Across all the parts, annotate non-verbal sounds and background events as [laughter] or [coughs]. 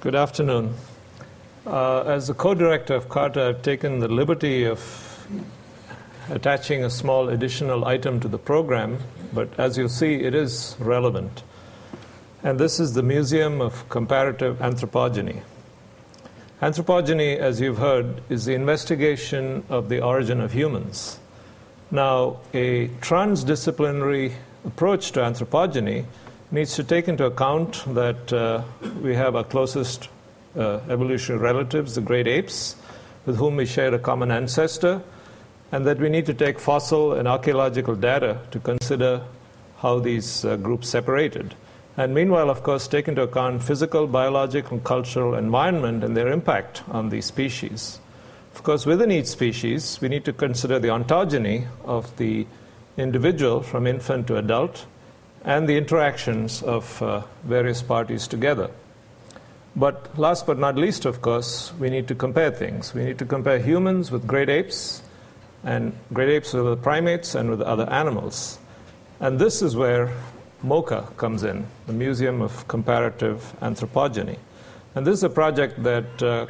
Good afternoon. Uh, as the co-director of CARTA, I've taken the liberty of attaching a small additional item to the program, but as you'll see, it is relevant. And this is the Museum of Comparative Anthropogeny. Anthropogeny, as you've heard, is the investigation of the origin of humans. Now, a transdisciplinary approach to anthropogeny needs to take into account that uh, we have our closest uh, evolutionary relatives, the great apes, with whom we share a common ancestor, and that we need to take fossil and archaeological data to consider how these uh, groups separated. And meanwhile, of course, take into account physical, biological, and cultural environment and their impact on these species. Of course, within each species, we need to consider the ontogeny of the individual from infant to adult and the interactions of uh, various parties together. But last but not least, of course, we need to compare things. We need to compare humans with great apes, and great apes with other primates and with other animals. And this is where MOCA comes in, the Museum of Comparative Anthropogeny. And this is a project that uh,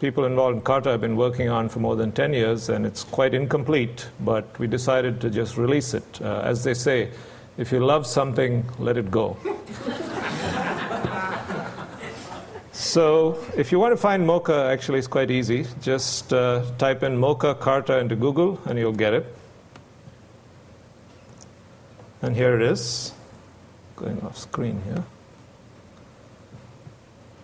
people involved in CARTA have been working on for more than 10 years, and it's quite incomplete, but we decided to just release it. Uh, as they say, if you love something, let it go. so, if you want to find MOCA, actually, it's quite easy. Just uh, type in MOCA CARTA into Google, and you'll get it. And here it is, going off screen here.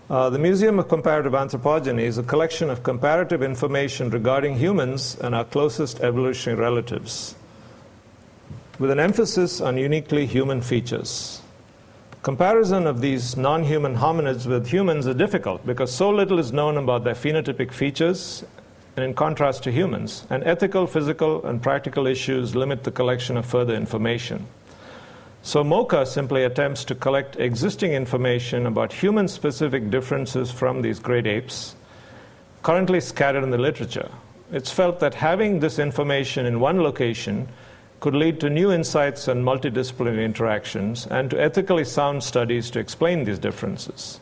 Uh, the Museum of Comparative Anthropogeny is a collection of comparative information regarding humans and our closest evolutionary relatives with an emphasis on uniquely human features. Comparison of these non human hominids with humans is difficult because so little is known about their phenotypic features, and in contrast to humans, and ethical, physical, and practical issues limit the collection of further information. So, MOCA simply attempts to collect existing information about human specific differences from these great apes, currently scattered in the literature. It's felt that having this information in one location could lead to new insights and multidisciplinary interactions and to ethically sound studies to explain these differences.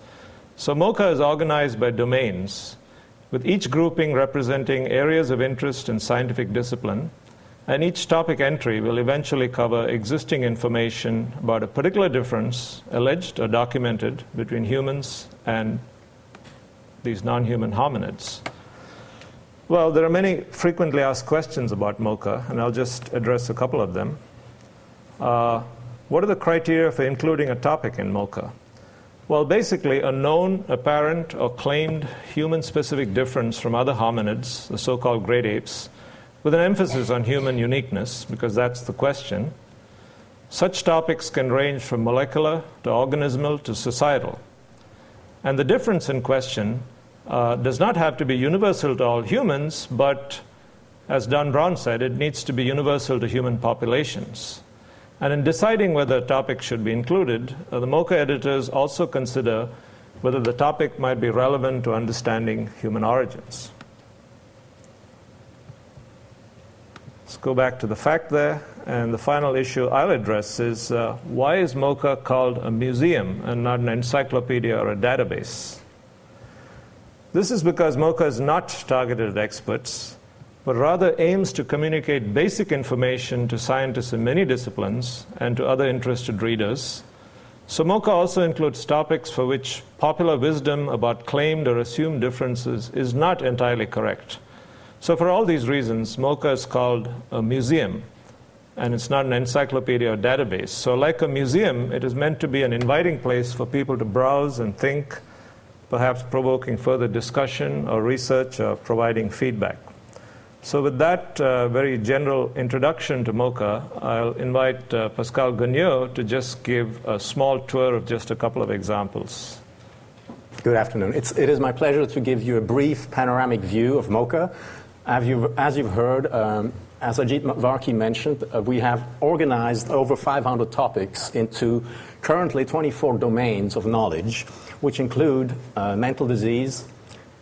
So, MOCA is organized by domains, with each grouping representing areas of interest in scientific discipline, and each topic entry will eventually cover existing information about a particular difference, alleged or documented, between humans and these non human hominids. Well, there are many frequently asked questions about MOCA, and I'll just address a couple of them. Uh, what are the criteria for including a topic in MOCA? Well, basically, a known, apparent, or claimed human specific difference from other hominids, the so called great apes, with an emphasis on human uniqueness, because that's the question. Such topics can range from molecular to organismal to societal. And the difference in question uh, does not have to be universal to all humans, but as Don Brown said, it needs to be universal to human populations. And in deciding whether a topic should be included, uh, the MOCA editors also consider whether the topic might be relevant to understanding human origins. Let's go back to the fact there. And the final issue I'll address is uh, why is MOCA called a museum and not an encyclopedia or a database? This is because MOCA is not targeted at experts, but rather aims to communicate basic information to scientists in many disciplines and to other interested readers. So, MOCA also includes topics for which popular wisdom about claimed or assumed differences is not entirely correct. So, for all these reasons, MOCA is called a museum, and it's not an encyclopedia or database. So, like a museum, it is meant to be an inviting place for people to browse and think perhaps provoking further discussion or research or providing feedback. So, with that uh, very general introduction to MOCA, I'll invite uh, Pascal Gagneux to just give a small tour of just a couple of examples. Good afternoon. It's, it is my pleasure to give you a brief panoramic view of MOCA. As you've, as you've heard, um, as Ajit Varki mentioned, uh, we have organized over 500 topics into currently 24 domains of knowledge which include uh, mental disease,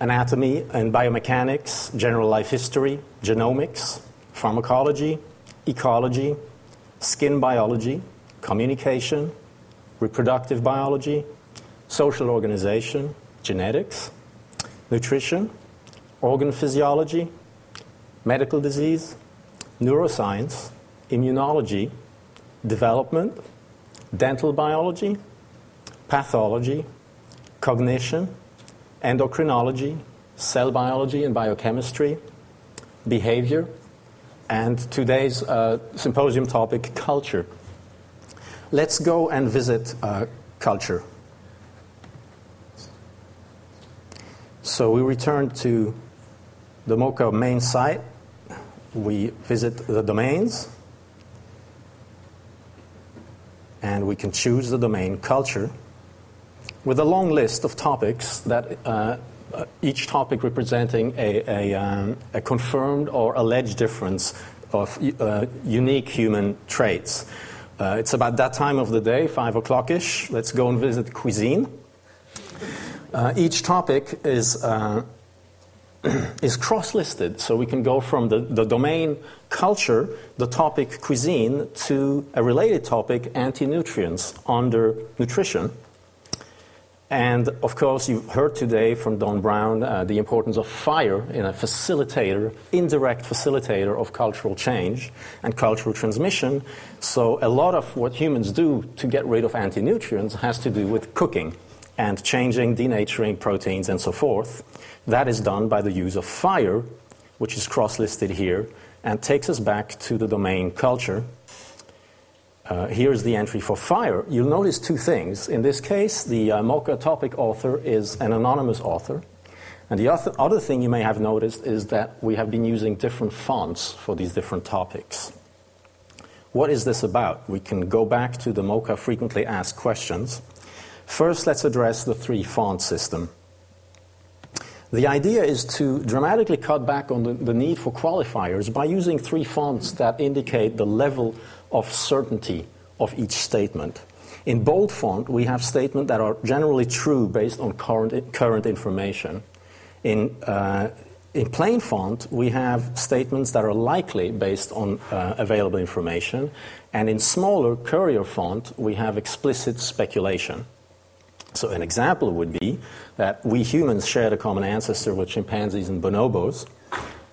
anatomy and biomechanics, general life history, genomics, pharmacology, ecology, skin biology, communication, reproductive biology, social organization, genetics, nutrition, organ physiology, medical disease, neuroscience, immunology, development, dental biology, pathology, cognition, endocrinology, cell biology and biochemistry, behavior, and today's uh, symposium topic, culture. Let's go and visit uh, culture. So we return to the MOCA main site. We visit the domains. And we can choose the domain culture with a long list of topics that uh, uh, each topic representing a, a, um, a, confirmed or alleged difference of uh, unique human traits. Uh, it's about that time of the day, 5 o'clock ish. Let's go and visit cuisine. Uh, each topic is, uh, [clears throat] is cross listed, so we can go from the, the domain culture, the topic cuisine, to a related topic, anti nutrients, under nutrition. And of course, you've heard today from Don Brown uh, the importance of fire in a facilitator, indirect facilitator of cultural change and cultural transmission. So, a lot of what humans do to get rid of anti nutrients has to do with cooking and changing, denaturing proteins, and so forth. That is done by the use of fire, which is cross listed here, and takes us back to the domain culture uh, here's the entry for fire. You'll notice two things. In this case, the uh, MOCA topic author is an anonymous author. And the other, other thing you may have noticed is that we have been using different fonts for these different topics. What is this about? We can go back to the MOCA frequently asked questions. First, let's address the three font system. The idea is to dramatically cut back on the, the need for qualifiers by using three fonts that indicate the level of certainty of each statement. In bold font, we have statements that are generally true based on current, current information. In, uh, in plain font, we have statements that are likely based on uh, available information. And in smaller courier font, we have explicit speculation. So, an example would be that we humans shared a common ancestor with chimpanzees and bonobos,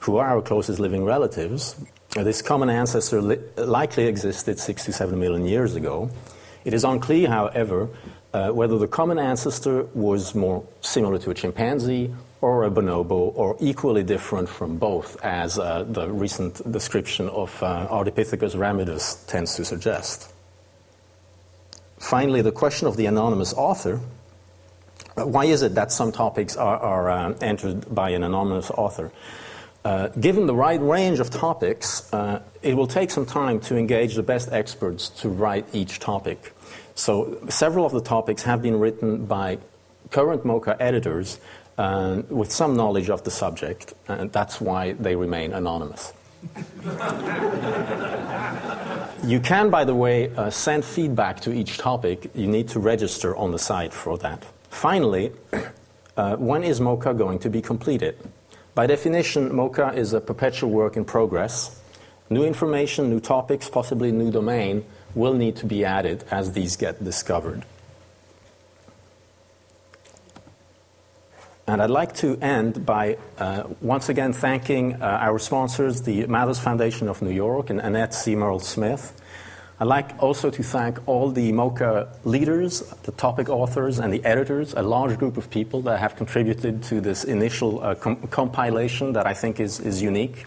who are our closest living relatives, this common ancestor li- likely existed six to seven million years ago. It is unclear, however, uh, whether the common ancestor was more similar to a chimpanzee or a bonobo or equally different from both, as uh, the recent description of uh, Ardipithecus ramidus tends to suggest. Finally, the question of the anonymous author. Uh, why is it that some topics are, are uh, entered by an anonymous author? Uh, given the wide range of topics, uh, it will take some time to engage the best experts to write each topic. So, several of the topics have been written by current MOCA editors uh, with some knowledge of the subject, and that's why they remain anonymous. You can, by the way, uh, send feedback to each topic. You need to register on the site for that. Finally, [coughs] uh, when is MOCA going to be completed? By definition, MOCA is a perpetual work in progress. New information, new topics, possibly new domain will need to be added as these get discovered. And I'd like to end by uh, once again thanking uh, our sponsors, the Mathers Foundation of New York and Annette C. Merle Smith, I'd like also to thank all the MOCA leaders, the topic authors, and the editors, a large group of people that have contributed to this initial uh, com- compilation that I think is, is unique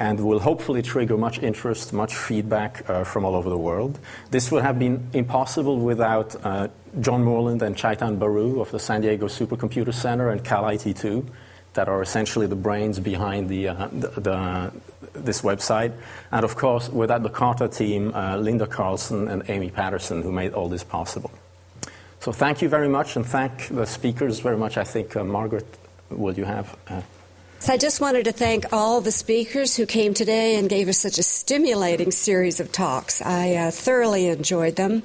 and will hopefully trigger much interest, much feedback uh, from all over the world. This would have been impossible without uh, John Moreland and Chaitan Baru of the San Diego Supercomputer Center and Calit2 that are essentially the brains behind the, uh, the, the, this website. And of course, without the CARTA team, uh, Linda Carlson and Amy Patterson, who made all this possible. So thank you very much, and thank the speakers very much. I think, uh, Margaret, will you have? So I just wanted to thank all the speakers who came today and gave us such a stimulating series of talks. I uh, thoroughly enjoyed them.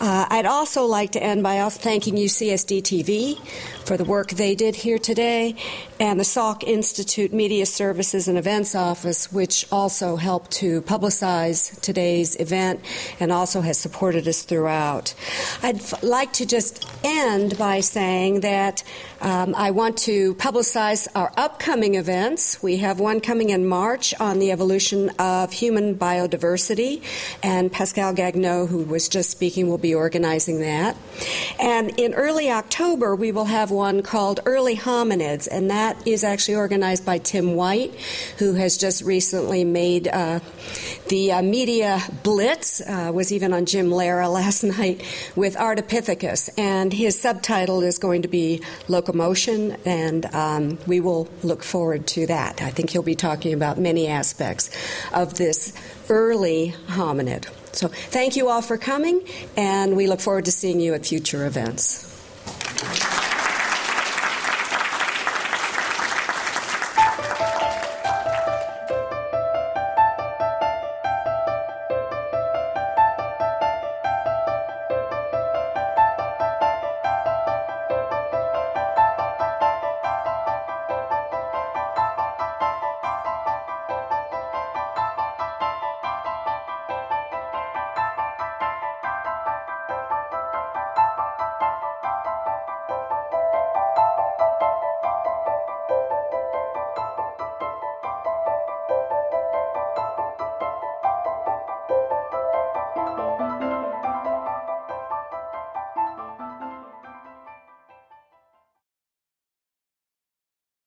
Uh, I'd also like to end by thanking UCSD TV for the work they did here today and the Salk Institute Media Services and Events Office, which also helped to publicize today's event and also has supported us throughout. I'd f- like to just end by saying that um, I want to publicize our upcoming events. We have one coming in March on the evolution of human biodiversity, and Pascal Gagneux, who was just speaking, will be organizing that. And in early October, we will have one called Early Hominids, and that is actually organized by Tim White, who has just recently made uh, the uh, media blitz, uh, was even on Jim Lehrer last [laughs] night with Ardipithecus, and his subtitle is going to be Locomotion, and um, we will look forward to that. I think he'll be talking about many aspects of this early hominid. So thank you all for coming, and we look forward to seeing you at future events.